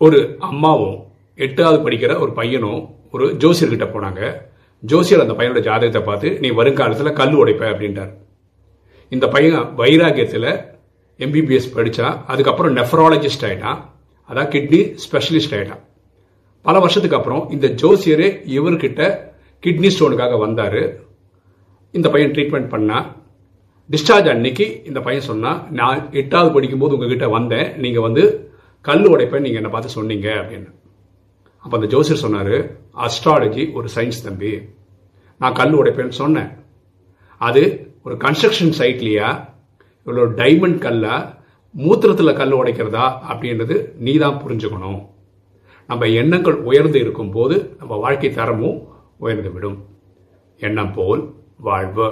ஒரு அம்மாவும் எட்டாவது படிக்கிற ஒரு பையனும் ஒரு ஜோசியர்கிட்ட போனாங்க. ஜோசியர் அந்த பையனோட ஜாதகத்தை பார்த்து நீ வருங்காலத்தில் கல் உடைப்ப அப்படின்றார் இந்த பையன் வைராகியத்தில் எம்பிபிஎஸ் படித்தான் அதுக்கப்புறம் நெஃப்ராலஜிஸ்ட் ஆயிட்டான். அதான் கிட்னி ஸ்பெஷலிஸ்ட் ஆயிட்டான். பல வருஷத்துக்கு அப்புறம் இந்த ஜோசியரே இவர்கிட்ட கிட்னி ஸ்டோனுக்காக வந்தார். இந்த பையன் ட்ரீட்மெண்ட் பண்ணா. டிஸ்சார்ஜ் அன்னைக்கு இந்த பையன் சொன்னால் நான் எட்டாவது படிக்கும்போது உங்ககிட்ட வந்தேன். நீங்கள் வந்து கல் உடைப்பை நீங்கள் என்னை பார்த்து சொன்னீங்க அப்படின்னு. அப்போ அந்த ஜோசியர் சொன்னார் அஸ்ட்ராலஜி ஒரு சயின்ஸ் தம்பி. நான் கல் உடைப்பேன்னு சொன்னேன். அது ஒரு கன்ஸ்ட்ரக்ஷன் சைட்லையா இவ்வளோ டைமண்ட் கல்லா மூத்திரத்தில் கல் உடைக்கிறதா அப்படின்றது நீ தான் புரிஞ்சுக்கணும். நம்ம எண்ணங்கள் உயர்ந்து இருக்கும் போது நம்ம வாழ்க்கை தரமும் உயர்ந்து விடும். எண்ணம் போல் வாழ்வு.